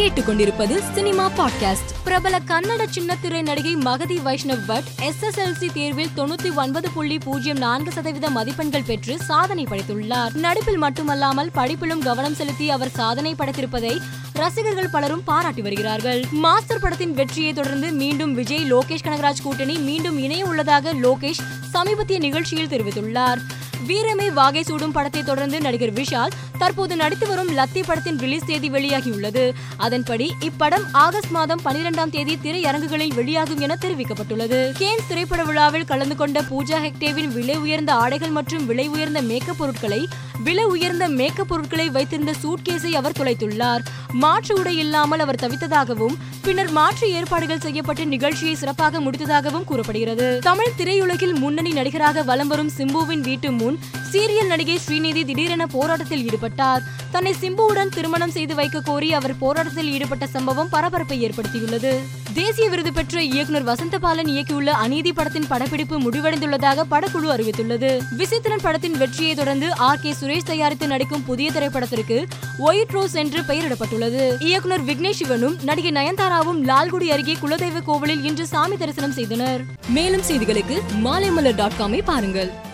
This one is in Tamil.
கேட்டுக்கொண்டிருப்பது சினிமா பாட்காஸ்ட். பிரபல கன்னட சின்னத்திரை நடிகை மகதி வைஷ்ணவ் பட் எஸ்எஸ்எல்சி தேர்வில் தொண்ணூத்தி ஒன்பது புள்ளி பூஜ்ஜியம் நான்கு சதவீத மதிப்பெண்கள் பெற்று சாதனை படைத்துள்ளார். நடிப்பில் மட்டுமல்லாமல் படிப்பிலும் கவனம் செலுத்தி அவர் சாதனை படைத்திருப்பதை ரசிகர்கள் பலரும் பாராட்டி வருகிறார்கள். மாஸ்டர் படத்தின் வெற்றியை தொடர்ந்து மீண்டும் விஜய் லோகேஷ் கனகராஜ் கூட்டணி மீண்டும் இணைய உள்ளதாக லோகேஷ் சமீபத்திய நிகழ்ச்சியில் தெரிவித்துள்ளார். வீரமே வாகை சூடும் படத்தை தொடர்ந்து நடிகர் விஷால் தற்போது நடித்து வரும் லத்தி படத்தின் ரிலீஸ் தேதி வெளியாகியுள்ளது. அதன்படி இப்படம் ஆகஸ்ட் மாதம் பனிரெண்டாம் தேதி திரையரங்குகளில் வெளியாகும் என தெரிவிக்கப்பட்டுள்ளது. கேன்ஸ் திரைப்பட விழாவில் கலந்து கொண்ட பூஜா ஹெக்டேவின் விலை உயர்ந்த ஆடைகள் மற்றும் விலை உயர்ந்த மேக்கப் பொருட்களை விலை உயர்ந்த மேக்கப் பொருட்களை வைத்திருந்த சூட்கேஸை அவர் துளைத்துள்ளார். மாற்று உடை இல்லாமல் அவர் தவித்ததாகவும் பின்னர் மாற்று ஏற்பாடுகள் செய்யப்பட்டு நிகழ்ச்சியை சிறப்பாக முடித்ததாகவும் கூறப்படுகிறது. தமிழ் திரையுலகில் முன்னணி நடிகராக வலம் வரும் சிம்புவின் வீட்டு முன் சீரியல் நடிகை ஸ்ரீநிதி திடீரென போராட்டத்தில் ஈடுபட்டார். தன்னை சிம்புவுடன் திருமணம் செய்து வைக்க கோரி அவர் போராட்டத்தில் ஈடுபட்ட சம்பவம் பரபரப்பை ஏற்படுத்தியுள்ளது. தேசிய விருது பெற்ற இயக்குனர் வசந்தபாலன் இயக்கியுள்ள அநீதி படத்தின் படப்பிடிப்பு முடிவடைந்துள்ளதாக படக்குழு அறிவித்துள்ளது. விசித்திரன் படத்தின் வெற்றியை தொடர்ந்து ஆர் கே. சுரேஷ் தயாரித்து நடிக்கும் புதிய திரைப்படத்திற்கு ஒயிட் ரோஸ் என்று பெயரிடப்பட்டுள்ளது. இயக்குனர் விக்னேஷ் சிவனும் நடிகை நயன்தாராவும் லால்குடி அருகே குலதெய்வ கோவிலில் இன்று சாமி தரிசனம் செய்தனர். மேலும் செய்திகளுக்கு மாலைமலர் டாட் காமை பாருங்கள்.